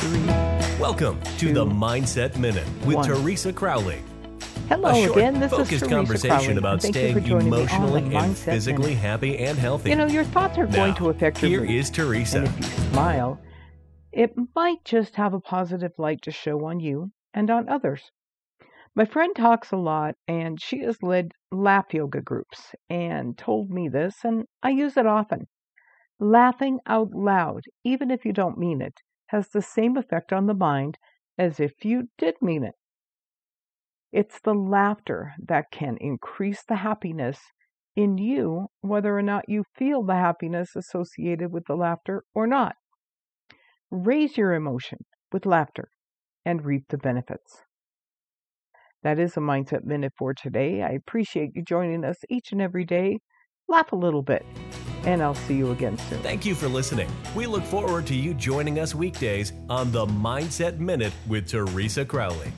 Three. Welcome to the Mindset Minute with one. Teresa Crowley. Hello short, again. This is focused Teresa conversation Crowley, about thank staying for joining me on the emotionally and physically Minute. happy and healthy. You know, your thoughts are going to affect your Here mood. is Teresa. And if you smile, it might just have a positive light to show on you and on others. My friend talks a lot, and she has led laugh yoga groups and told me this, and I use it often. Laughing out loud, even if you don't mean it, has the same effect on the mind as if you did mean it. It's the laughter that can increase the happiness in you, whether or not you feel the happiness associated with the laughter or not. Raise your emotion with laughter and reap the benefits. That is a Mindset Minute for today. I appreciate you joining us each and every day. Laugh a little bit, and I'll see you again soon. Thank you for listening. We look forward to you joining us weekdays on the Mindset Minute with Teresa Crowley.